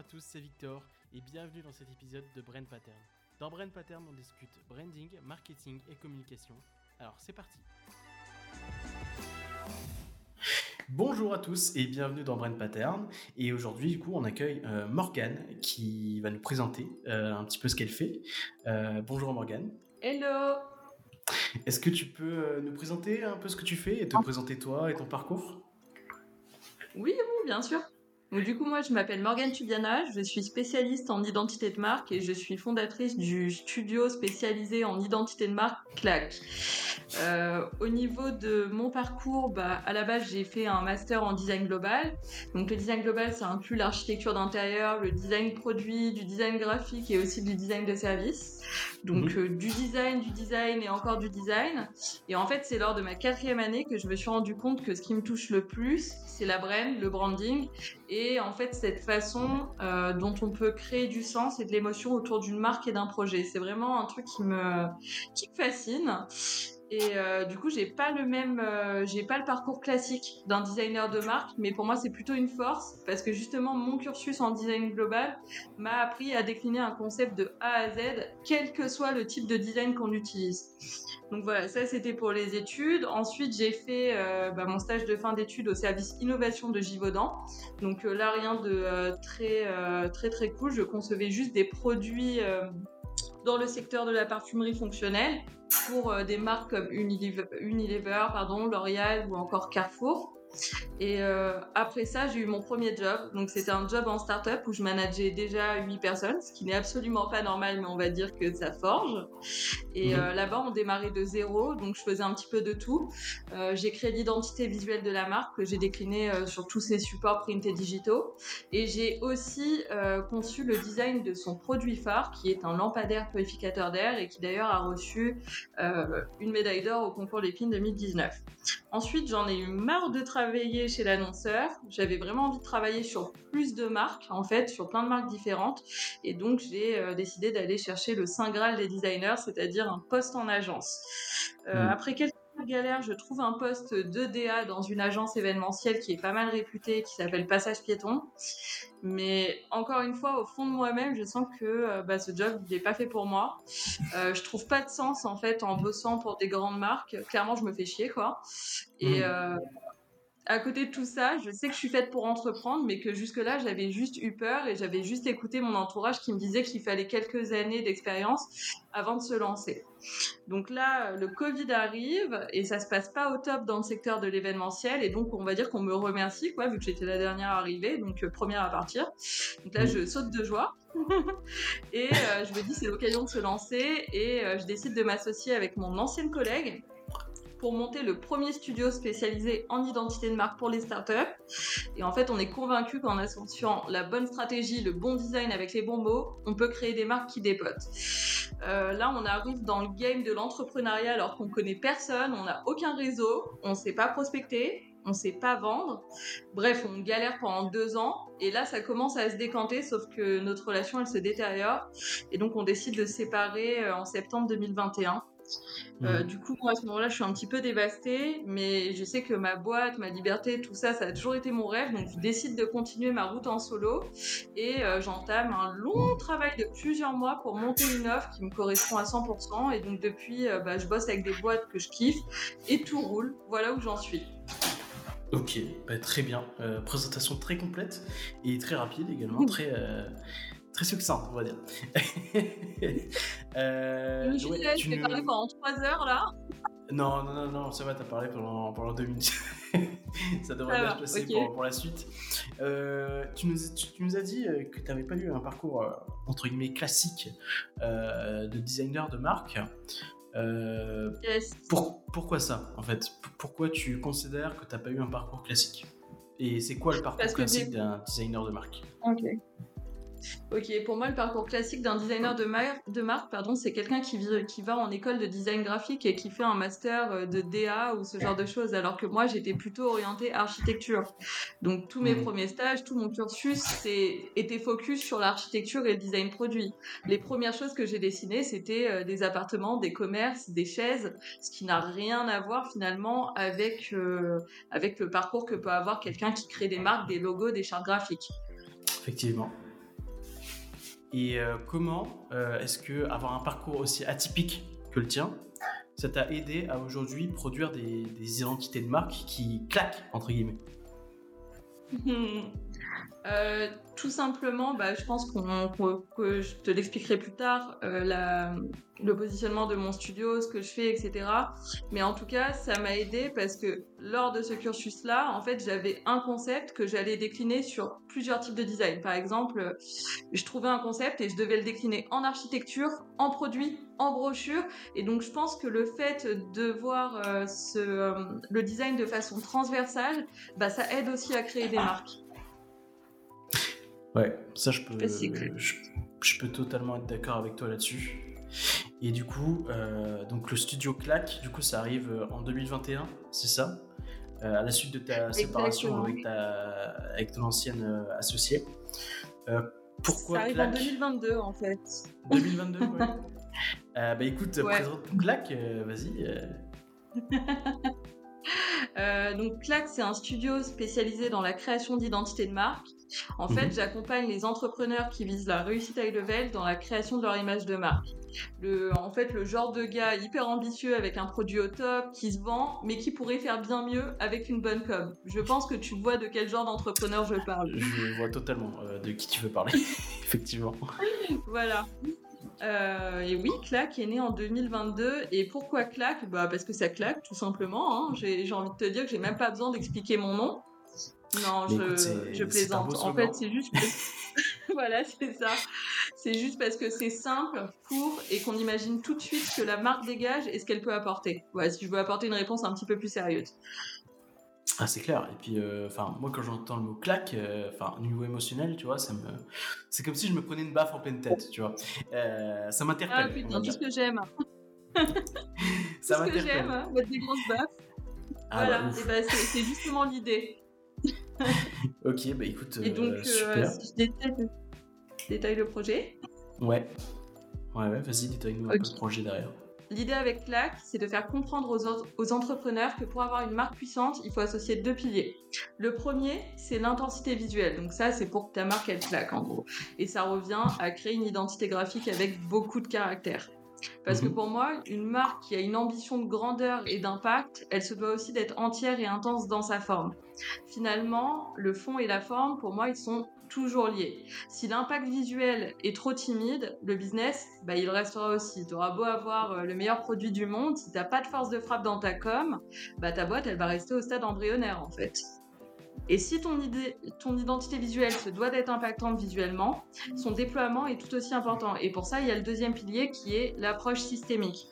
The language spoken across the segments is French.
à tous, c'est Victor et bienvenue dans cet épisode de Brain Pattern. Dans Brain Pattern, on discute branding, marketing et communication. Alors c'est parti. Bonjour à tous et bienvenue dans Brain Pattern. Et aujourd'hui, du coup, on accueille euh, Morgane qui va nous présenter euh, un petit peu ce qu'elle fait. Euh, bonjour Morgane. Hello. Est-ce que tu peux nous présenter un peu ce que tu fais et te présenter toi et ton parcours? Oui, oui, bien sûr. Donc, du coup, moi, je m'appelle Morgane Tubiana, je suis spécialiste en identité de marque et je suis fondatrice du studio spécialisé en identité de marque CLAC. Euh, au niveau de mon parcours, bah, à la base, j'ai fait un master en design global. Donc, le design global, ça inclut l'architecture d'intérieur, le design produit, du design graphique et aussi du design de service. Donc, mhm. euh, du design, du design et encore du design. Et en fait, c'est lors de ma quatrième année que je me suis rendu compte que ce qui me touche le plus, c'est la brand, le branding et en fait cette façon euh, dont on peut créer du sens et de l'émotion autour d'une marque et d'un projet. C'est vraiment un truc qui me fascine. Et euh, du coup, j'ai pas le même, euh, j'ai pas le parcours classique d'un designer de marque, mais pour moi, c'est plutôt une force parce que justement, mon cursus en design global m'a appris à décliner un concept de A à Z, quel que soit le type de design qu'on utilise. Donc voilà, ça c'était pour les études. Ensuite, j'ai fait euh, bah, mon stage de fin d'études au service innovation de Givaudan. Donc là, rien de très très très cool. Je concevais juste des produits dans le secteur de la parfumerie fonctionnelle pour euh, des marques comme Unilever, L'Oréal ou encore Carrefour. Et euh, après ça, j'ai eu mon premier job. Donc c'était un job en start-up où je manageais déjà 8 personnes, ce qui n'est absolument pas normal, mais on va dire que ça forge. Et mhm. euh, là-bas, on démarrait de zéro, donc je faisais un petit peu de tout. Euh, j'ai créé l'identité visuelle de la marque que j'ai déclinée sur tous ses supports print et digitaux. Et j'ai aussi conçu le design de son produit phare, qui est un lampadaire purificateur d'air et qui d'ailleurs a reçu une médaille d'or au concours Lépine 2019. Ensuite, j'en ai eu marre de travailler chez l'annonceur. J'avais vraiment envie de travailler sur plus de marques, en fait, sur plein de marques différentes. Et donc, j'ai euh, décidé d'aller chercher le saint graal des designers, c'est-à-dire un poste en agence. Euh, hmm. Après quelques galères, je trouve un poste de DA dans une agence événementielle qui est pas mal réputée, qui s'appelle Passage Piéton. Mais encore une fois, au fond de moi-même, je sens que euh, bah, ce job n'est pas fait pour moi. Euh, je trouve pas de sens en fait en bossant pour des grandes marques. Clairement, je me fais chier quoi. Et hmm à côté de tout ça, je sais que je suis faite pour entreprendre, mais que jusque-là, j'avais juste eu peur et j'avais juste écouté mon entourage qui me disait qu'il fallait quelques années d'expérience avant de se lancer. Donc là, le Covid arrive et ça se passe pas au top dans le secteur de l'événementiel et donc on va dire qu'on me remercie, quoi, vu que j'étais la dernière arrivée, donc euh, première à partir. Donc là, je saute de joie. et euh, je me dis c'est l'occasion de se lancer et euh, je décide de m'associer avec mon ancienne collègue pour monter le premier studio spécialisé en identité de marque pour les startups. Et en fait, on est convaincu qu'en associant la bonne stratégie, le bon design avec les bons mots, on peut créer des marques qui dépotent. Euh, là, on arrive dans le game de l'entrepreneuriat alors qu'on connaît personne, on n'a aucun réseau, on ne sait pas prospecter, on ne sait pas vendre. Bref, on galère pendant deux ans. Et là, ça commence à se décanter, sauf que notre relation, elle se détériore. Et donc, on décide de se séparer euh, en septembre 2021. Euh, mm. du coup, moi, à ce moment-là, je suis un petit peu dévastée, mais je sais que ma boîte, ma liberté, tout ça, ça a toujours été mon rêve. Donc, je décide de continuer ma route en solo et euh, j'entame un long travail de plusieurs mois pour monter une offre qui me correspond à 100%. Et donc, depuis, euh, bah, je bosse avec des boîtes que je kiffe et tout roule. Voilà où j'en suis. Ok, bah, très bien. présentation très complète et très rapide également. très très succinct, on va dire. euh, je ouais, tu nous... parler pendant 3 heures là. Non, non, non, non, ça va, t'as parlé pendant, pendant 2 minutes. ça devrait bien se passer pour, pour, la suite. Euh, tu, nous, tu, nous, as dit euh, que tu n'avais pas eu un parcours, euh, entre guillemets, classique euh, de designer de marque. Yes. Pour, pourquoi ça, en fait? Pourquoi tu considères que tu n'as pas eu un parcours classique? Et c'est quoi le parcours classique d'un designer de marque? Ok. Ok, pour moi, le parcours classique d'un designer de, de marque, pardon, c'est quelqu'un qui, qui va en école de design graphique et qui fait un master euh, de DA ou ce genre de choses, alors que moi, j'étais plutôt orientée architecture. Donc, tous mes hmm. premiers stages, tout mon cursus était focus sur l'architecture et le design produit. Les premières choses que j'ai dessinées, c'était euh, des appartements, des commerces, des chaises, ce qui n'a rien à voir finalement avec, euh, avec le parcours que peut avoir quelqu'un qui crée des marques, des logos, des chartes graphiques. Effectivement. Et comment est-ce que avoir un parcours aussi atypique que le tien, ça t'a aidé à aujourd'hui produire des, des, identités de marque qui claquent, entre guillemets? Euh, tout simplement, bah, je pense que je te l'expliquerai plus tard, euh, le positionnement de mon studio, ce que je fais, etc. Mais en tout cas, ça m'a aidé parce que lors de ce cursus-là, en fait, j'avais un concept que j'allais décliner sur plusieurs types de design. Par exemple, je trouvais un concept et je devais le décliner en architecture, en produit, en brochure. Et donc, je pense que le fait de voir euh, le design de façon transversale, bah, ça aide aussi à créer des marques. Ouais, ça je peux, je, peux totalement être d'accord avec toi là-dessus. Et du coup, euh, donc le studio Clac, du coup ça arrive euh, en 2021, c'est ça? Euh, À la suite de ta séparation avec, ta, avec ton ancienne associée. pourquoi Ça arrive en 2022 en fait. 2022, ouais. bah écoute, présente Clac, vas-y. donc Clac, c'est un studio spécialisé dans la création d'identités de marque en fait, mhm. j'accompagne les entrepreneurs qui visent la réussite high level dans la création de leur image de marque. Le, en fait, le genre de gars hyper ambitieux avec un produit au top, qui se vend, mais qui pourrait faire bien mieux avec une bonne com. Je pense que tu vois de quel genre d'entrepreneur je parle. Je vois totalement euh, de qui tu veux parler, effectivement. voilà. Euh, et oui, Clac est né en 2022. Et pourquoi Clac bah Parce que ça claque, tout simplement. Hein. J'ai envie de te dire que j'ai même pas besoin d'expliquer mon nom. Non, je, je plaisante. En fait, c'est juste que... voilà, c'est ça. C'est juste parce que c'est simple, court et qu'on imagine tout de suite ce que la marque dégage et ce qu'elle peut apporter. Ouais, si je veux apporter une réponse un petit peu plus sérieuse. Ah, c'est clair. Et puis, euh, enfin, moi, quand j'entends le mot claque, euh, enfin, au niveau émotionnel, tu vois, ça me, c'est comme si je me prenais une baffe en pleine tête, tu vois. Euh, ça m'interpelle. Ah putain, tout ce que j'aime. ça m'interpelle. Tout ce que j'aime, mettre des grosses baffes. Ah, voilà, bah, et bah, c'est justement l'idée. ok, bah écoute, Et donc, euh, super. si je détaille, le projet. Ouais. Ouais, ouais, vas-y, détaille-nous un peu le projet derrière. L'idée avec Clac, c'est de faire comprendre aux, aux, entrepreneurs que pour avoir une marque puissante, il faut associer deux piliers. Le premier, c'est l'intensité visuelle. Donc ça, c'est pour que ta marque, elle claque, en gros. Et ça revient à créer une identité graphique avec beaucoup de caractères. Parce que mhm. pour moi, une marque qui a une ambition de grandeur et d'impact, elle se doit aussi d'être entière et intense dans sa forme. Finalement, le fond et la forme, pour moi, ils sont toujours liés. Si l'impact visuel est trop timide, le business, bah, il restera aussi. Tu auras beau avoir euh, le meilleur produit du monde, si tu n'as pas de force de frappe dans ta com, bah, ta boîte, elle va rester au stade embryonnaire en fait. Et si ton, identité visuelle se doit d'être impactante visuellement, son déploiement est tout aussi important. Et pour ça, il y a le deuxième pilier qui est l'approche systémique,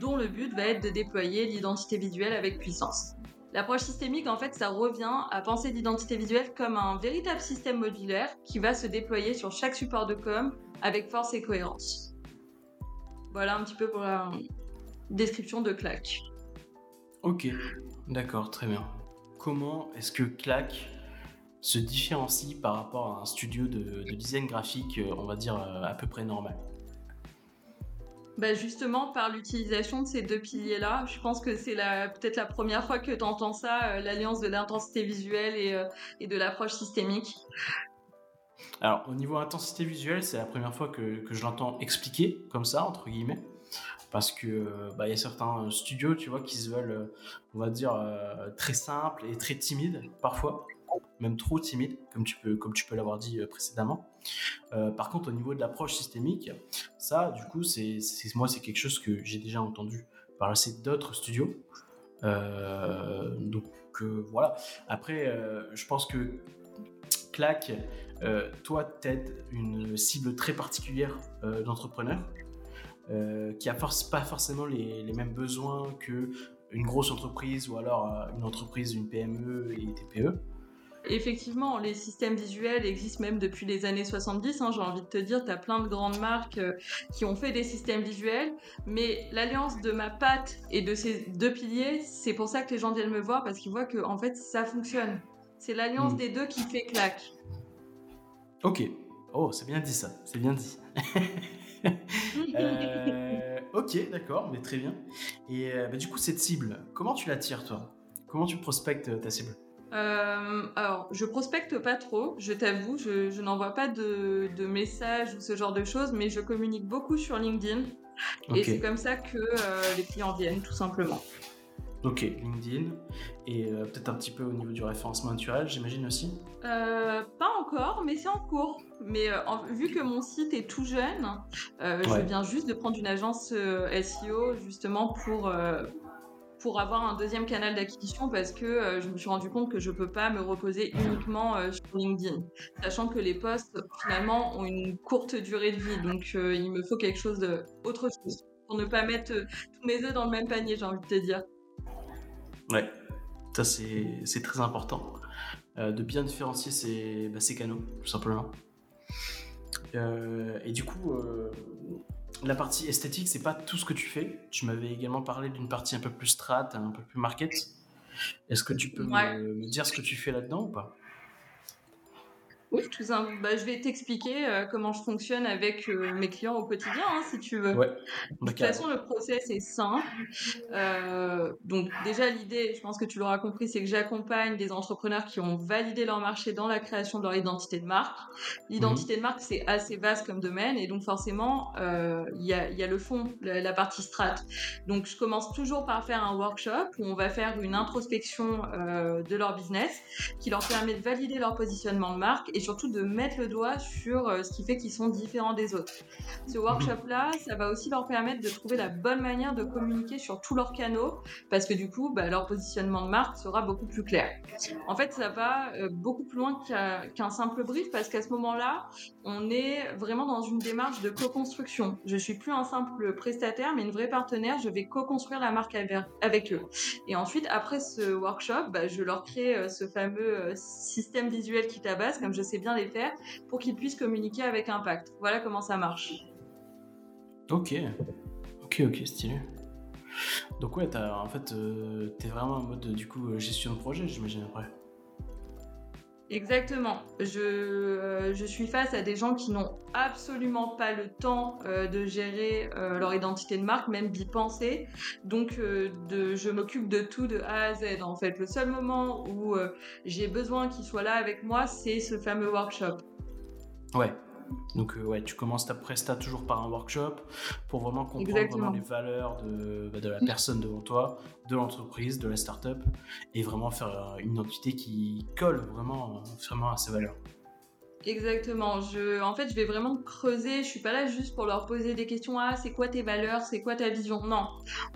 dont le but va être de déployer l'identité visuelle avec puissance. L'approche systémique, en fait, ça revient à penser l'identité visuelle comme un véritable système modulaire qui va se déployer sur chaque support de com avec force et cohérence. Voilà un petit peu pour la description de Clac. Ok, d'accord, très bien comment est-ce que Clack se différencie par rapport à un studio de, design graphique, euh, on va dire, euh, à peu près normal? Bah justement, par l'utilisation de ces deux piliers-là, je pense que c'est peut-être la première fois que tu entends ça, euh, l'alliance de l'intensité visuelle et, et de l'approche systémique. Alors, au niveau intensité visuelle, c'est la première fois que, que je l'entends expliquer comme ça, entre guillemets parce que euh, bah, y a certains studios, tu vois, qui se veulent, euh, on va dire, euh, très simples et très timides parfois, même trop timides, comme tu peux, comme tu peux l'avoir dit précédemment. par contre, au niveau de l'approche systémique, ça, du coup, moi, c'est quelque chose que j'ai déjà entendu par assez d'autres studios. donc voilà. Après, je pense que Clac, toi, t'aides une cible très particulière d'entrepreneurs. Euh, qui n'a pas forcément les, mêmes besoins que une grosse entreprise ou alors euh, une entreprise, une PME et TPE. Effectivement, les systèmes visuels existent même depuis les années 70. Hein, j'ai envie de te dire, tu as plein de grandes marques euh, qui ont fait des systèmes visuels. Mais l'alliance de ma patte et de ces deux piliers, c'est pour ça que les gens viennent me voir parce qu'ils voient que en fait, ça fonctionne. C'est l'alliance hmm. des deux qui fait claque. Ok. Oh, c'est bien dit ça. C'est bien dit. Euh, ok, d'accord, mais très bien. Et euh, bah, du coup, cette cible, comment tu la tires, toi? Comment tu prospectes ta cible? Euh, alors, je prospecte pas trop, je t'avoue, je, n'envoie pas de, messages ou ce genre de choses, mais je communique beaucoup sur LinkedIn. Et c'est comme ça que euh, les clients viennent, tout simplement. Ok, LinkedIn. Et euh, peut-être un petit peu au niveau du référencement naturel, j'imagine aussi? Pas encore, mais c'est en cours. Mais vu que mon site est tout jeune, je viens juste de prendre une agence SEO justement pour pour avoir un deuxième canal d'acquisition parce que euh, je me suis rendu compte que je peux pas me reposer uniquement euh, sur LinkedIn, sachant que les posts finalement ont une courte durée de vie, donc euh, il me faut quelque chose d'autre chose pour ne pas mettre tous mes œufs dans le même panier, j'ai envie de te dire. Ouais, ça c'est très important. De bien différencier ces, bah, ces canaux, tout simplement. Et du coup, la partie esthétique, c'est pas tout ce que tu fais. Tu m'avais également parlé d'une partie un peu plus strat, un peu plus market. Est-ce que tu peux me, dire ce que tu fais là-dedans ou pas? Oui, tout ça. Bah, je vais t'expliquer euh, comment je fonctionne avec euh, mes clients au quotidien, hein, si tu veux. de toute façon, le process est simple. Euh, donc, déjà, l'idée, je pense que tu l'auras compris, c'est que j'accompagne des entrepreneurs qui ont validé leur marché dans la création de leur identité de marque. L'identité de marque, c'est assez vaste comme domaine, et donc forcément, il y a, le fond, la, partie strat. Donc, je commence toujours par faire un workshop où on va faire une introspection de leur business qui leur permet de valider leur positionnement de marque et surtout de mettre le doigt sur euh, ce qui fait qu'ils sont différents des autres. Ce workshop-là, ça va aussi leur permettre de trouver la bonne manière de communiquer sur tous leurs canaux, parce que du coup, bah, leur positionnement de marque sera beaucoup plus clair. En fait, ça va euh, beaucoup plus loin qu'un simple brief, parce qu'à ce moment-là, on est vraiment dans une démarche de co-construction. Je suis plus un simple prestataire, mais une vraie partenaire. Je vais co-construire la marque avec eux. Et ensuite, après ce workshop, bah, je leur crée euh, ce fameux système visuel qui tabasse, comme je sais bien les faire, pour qu'ils puissent communiquer avec impact. Voilà comment ça marche. Ok, ok, ok, stylé. Donc ouais, as, en fait, euh, t'es vraiment en mode du coup gestion de projet, j'imagine après. Exactement. Je, euh, je, suis face à des gens qui n'ont absolument pas le temps euh, de gérer leur identité de marque, même d'y penser. Donc, je m'occupe de tout de A à Z. En fait, le seul moment où j'ai besoin qu'ils soient là avec moi, c'est ce fameux workshop. Ouais. Donc euh, ouais, tu commences ta presta toujours par un workshop pour vraiment comprendre vraiment les valeurs de, bah, de la personne devant toi, de l'entreprise, de la startup, et vraiment faire une identité qui colle vraiment, vraiment à ses valeurs. Exactement. Je, en fait, je vais vraiment creuser. Je suis pas là juste pour leur poser des questions. Ah, c'est quoi tes valeurs C'est quoi ta vision? Non.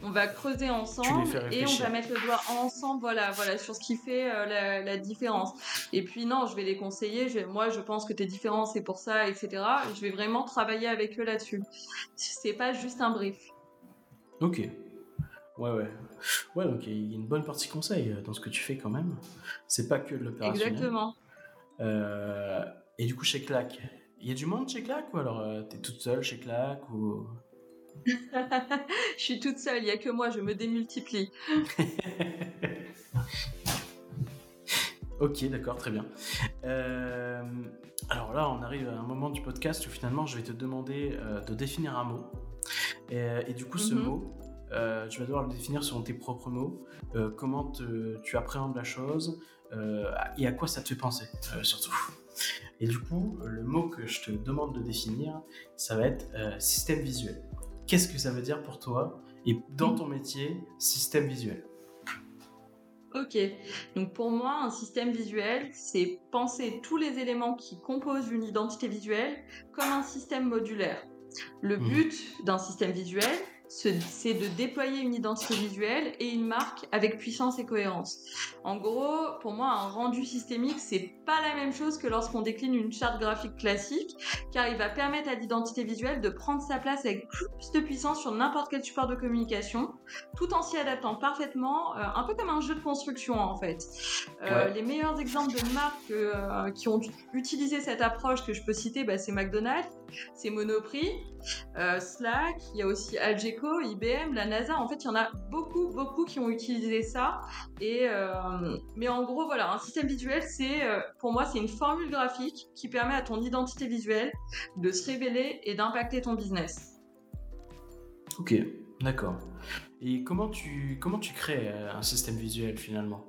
On va creuser ensemble et on va mettre le doigt ensemble. Voilà, voilà, sur ce qui fait euh, la, différence. Et puis non, je vais les conseiller. Je moi, je pense que t'es différent, c'est pour ça, etc. Je vais vraiment travailler avec eux là-dessus. C'est pas juste un brief. Ok. Ouais, ouais. Ouais, donc il y a une bonne partie conseil euh, dans ce que tu fais quand même. C'est pas que de l'opérationnel. Exactement. Euh, et du coup, chez Clac, il y a du monde chez Clac ou alors euh, t'es toute seule chez Clac ou... Je suis toute seule, il n'y a que moi, je me démultiplie. ok, d'accord, très bien. Euh, alors là, on arrive à un moment du podcast où finalement, je vais te demander euh, de définir un mot. Et, du coup, ce mhm. mot, tu vas devoir le définir selon tes propres mots. comment tu appréhendes la chose et à quoi ça te fait penser, surtout? Et du coup, le mot que je te demande de définir, ça va être euh, système visuel. Qu'est-ce que ça veut dire pour toi et dans ton métier, système visuel? Ok, donc pour moi, un système visuel, c'est penser tous les éléments qui composent une identité visuelle comme un système modulaire. Le mmh. but d'un système visuel, c'est de déployer une identité visuelle et une marque avec puissance et cohérence. En gros, pour moi, un rendu systémique, c'est pas la même chose que lorsqu'on décline une charte graphique classique, car il va permettre à l'identité visuelle de prendre sa place avec plus de puissance sur n'importe quel support de communication, tout en s'y adaptant parfaitement, euh, un peu comme un jeu de construction en fait. Euh, les meilleurs exemples de marques euh, qui ont utilisé cette approche que je peux citer, bah, c'est McDonald's, c'est Monoprix, Slack, il y a aussi Algeco, IBM, la NASA. En fait, il y en a beaucoup, beaucoup qui ont utilisé ça. Et mais en gros, voilà, un système visuel, c'est pour moi, c'est une formule graphique qui permet à ton identité visuelle de se révéler et d'impacter ton business. Ok, d'accord. Et comment tu, comment tu crées euh, un système visuel finalement?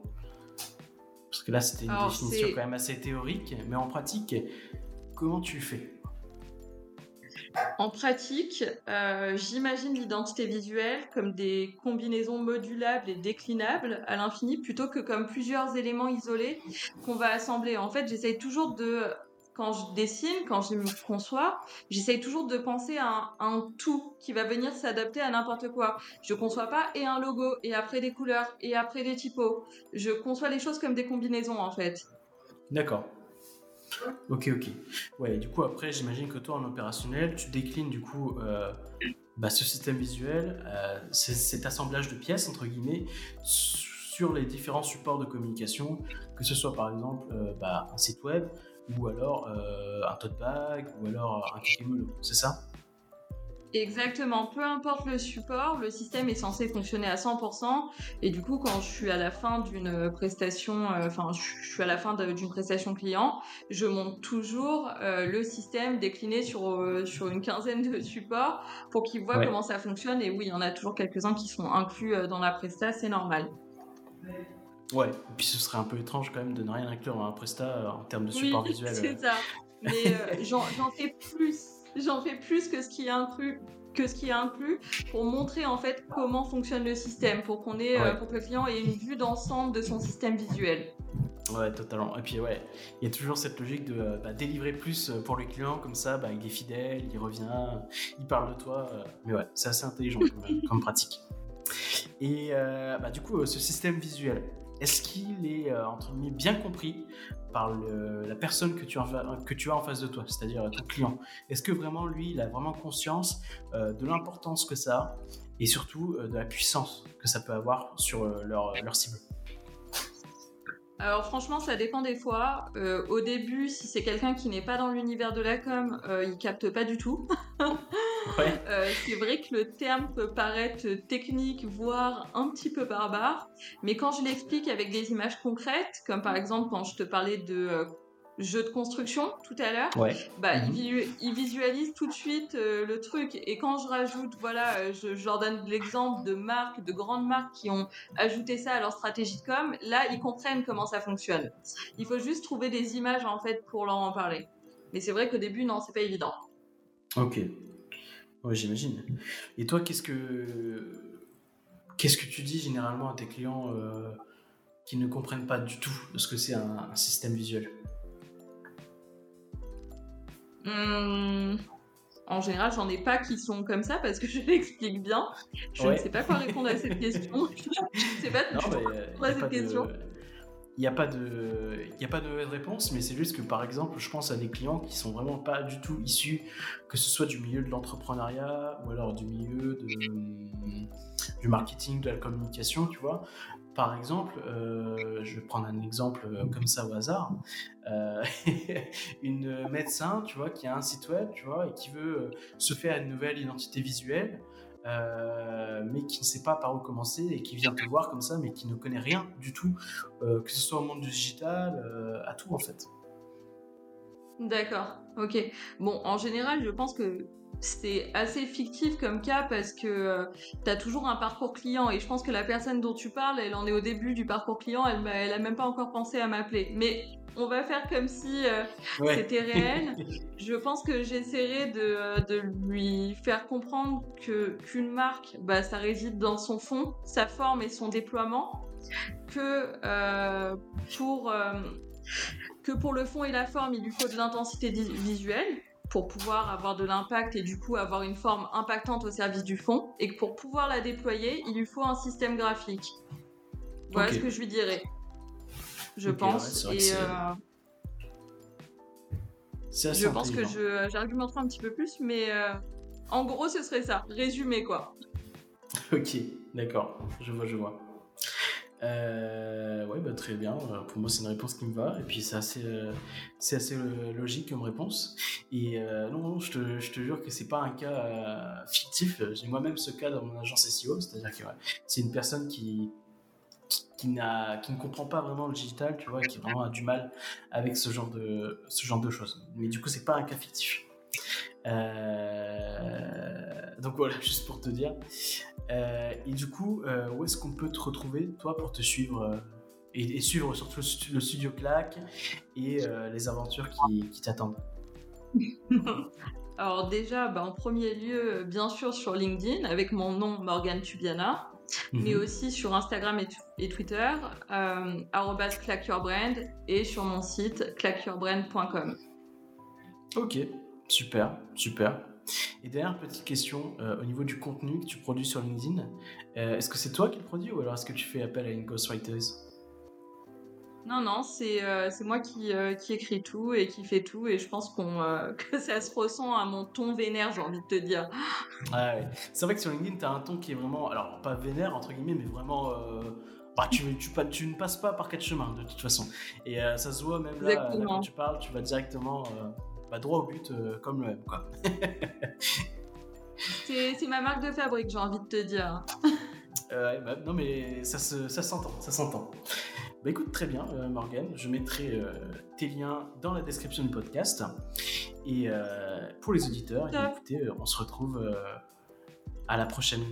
Parce que là, c'était une définition quand même assez théorique, mais en pratique, comment tu fais? En pratique, euh, j'imagine l'identité visuelle comme des combinaisons modulables et déclinables à l'infini plutôt que comme plusieurs éléments isolés qu'on va assembler. En fait, j'essaye toujours de, quand je dessine, quand je me conçois, j'essaye toujours de penser à un, tout qui va venir s'adapter à n'importe quoi. Je conçois pas et un logo et après des couleurs et après des typos. Je conçois les choses comme des combinaisons en fait. D'accord. Ok, ok. Ouais, du coup, après, j'imagine que toi, en opérationnel, tu déclines du coup euh, bah, ce système visuel, euh, cet assemblage de pièces, entre guillemets, sur les différents supports de communication, que ce soit par exemple euh, bah, un site web, ou alors un tote bag, ou alors un Kikimolo, c'est ça? Exactement, peu importe le support, le système est censé fonctionner à 100%. Et du coup, quand je suis à la fin d'une prestation, euh, enfin, je suis à la fin d'une prestation client, je monte toujours euh, le système décliné sur, euh, sur une quinzaine de supports pour qu'ils voient comment ça fonctionne. Et oui, il y en a toujours quelques-uns qui sont inclus dans la presta, c'est normal. Ouais, et puis ce serait un peu étrange quand même de ne rien inclure dans la presta en termes de support oui, visuel. C'est ça. Mais j'en fais plus j'en fais plus que ce qui est inclus que ce qui est inclus pour montrer en fait comment fonctionne le système pour qu'on ait euh, pour que le client ait une vue d'ensemble de son système visuel. Ouais, totalement. Et puis ouais, il y a toujours cette logique de euh, bah, délivrer plus euh, pour le client, comme ça, bah, il est fidèle, il revient, il parle de toi. mais ouais, c'est assez intelligent comme, pratique. Et bah, du coup, ce système visuel, est-ce qu'il est, euh, entre guillemets, bien compris par la personne que tu, as, en face de toi, c'est-à-dire ton client? Est-ce que vraiment, lui, il a vraiment conscience euh, de l'importance que ça a et surtout euh, de la puissance que ça peut avoir sur leur, cible? Alors franchement, ça dépend des fois. Euh, au début, si c'est quelqu'un qui n'est pas dans l'univers de la com, euh, il capte pas du tout. Euh, c'est vrai que le terme peut paraître technique, voire un petit peu barbare, mais quand je l'explique avec des images concrètes, comme par exemple quand je te parlais de jeu de construction tout à l'heure, bah, mhm. il, visualise tout de suite euh, le truc. Et quand je rajoute, voilà, euh, je, leur donne l'exemple de marques, de grandes marques qui ont ajouté ça à leur stratégie de com, là, ils comprennent comment ça fonctionne. Il faut juste trouver des images, en fait, pour leur en parler. Mais c'est vrai qu'au début, non, c'est pas évident. Ok. Ouais, j'imagine. Et toi, qu'est-ce que... Qu'est-ce que tu dis généralement à tes clients euh, qui ne comprennent pas du tout ce que c'est un système visuel? Hum, en général, j'en ai pas qui sont comme ça parce que je l'explique bien. Je ne sais pas quoi répondre à cette question. je ne sais pas non, à cette question. Il n'y a pas de, a pas de réponse, mais c'est juste que par exemple, je pense à des clients qui sont vraiment pas du tout issus, que ce soit du milieu de l'entrepreneuriat ou alors du milieu de, du marketing, de la communication, tu vois. Par exemple, euh, je vais prendre un exemple euh, comme ça au hasard, euh, une médecin, tu vois, qui a un site web, tu vois, et qui veut se faire une nouvelle identité visuelle, mais qui ne sait pas par où commencer et qui vient te voir comme ça, mais qui ne connaît rien du tout, que ce soit au monde du digital, à tout en fait. D'accord, ok. Bon, en général, je pense que c'est assez fictif comme cas parce que euh, tu as toujours un parcours client et je pense que la personne dont tu parles, elle en est au début du parcours client, elle, elle même pas encore pensé à m'appeler. Mais on va faire comme si euh, c'était réel. je pense que j'essaierai de, euh, de, lui faire comprendre que qu'une marque, bah, ça réside dans son fond, sa forme et son déploiement, que pour que pour le fond et la forme, il lui faut de l'intensité visuelle pour pouvoir avoir de l'impact et du coup avoir une forme impactante au service du fond. Et que pour pouvoir la déployer, il lui faut un système graphique. Voilà ce que je lui dirais. Je pense. et euh, je pense que j'argumenterai un petit peu plus, mais euh, en gros, ce serait ça. Résumé, quoi. Ok, d'accord. Je vois, je vois. Euh, ouais, bah, très bien. Euh, pour moi, c'est une réponse qui me va. Et puis, c'est assez, euh, c'est assez logique comme réponse. Et non, non, je te, je te jure que c'est pas un cas fictif. J'ai moi-même ce cas dans mon agence SEO. C'est-à-dire que c'est une personne qui, qui, ne comprend pas vraiment le digital, tu vois, qui vraiment a du mal avec ce genre de, choses. Mais du coup, c'est pas un cas fictif. donc voilà, juste pour te dire. Euh, et du coup, euh, où est-ce qu'on peut te retrouver, toi, pour te suivre euh, et, suivre surtout le studio Clac et les aventures qui, t'attendent? Alors déjà, bah, en premier lieu, bien sûr sur LinkedIn avec mon nom Morgan Tubiana, mais mhm. aussi sur Instagram et, Twitter, euh, clackyourbrand et sur mon site clackyourbrand.com. Ok, super, super. Et dernière petite question, euh, au niveau du contenu que tu produis sur LinkedIn, euh, est-ce que c'est toi qui le produis ou alors est-ce que tu fais appel à une ghostwriter non, non, c'est euh, moi qui, euh, qui écris tout et qui fait tout. Et je pense qu'on euh, que ça se ressent à mon ton vénère, j'ai envie de te dire. Ah ouais. C'est vrai que sur LinkedIn, tu as un ton qui est vraiment, alors pas vénère, entre guillemets, mais vraiment. Bah, tu, tu, tu, ne passes pas par quatre chemins, de toute façon. Et ça se voit même là, quand tu parles, tu vas directement bah, droit au but, comme le M, quoi. c'est ma marque de fabrique, j'ai envie de te dire. bah, non, mais ça s'entend, ça s'entend. Bah écoute, très bien, euh, Morgan. Je mettrai euh, tes liens dans la description du podcast. Et euh, pour les auditeurs, écoutez, on se retrouve à la prochaine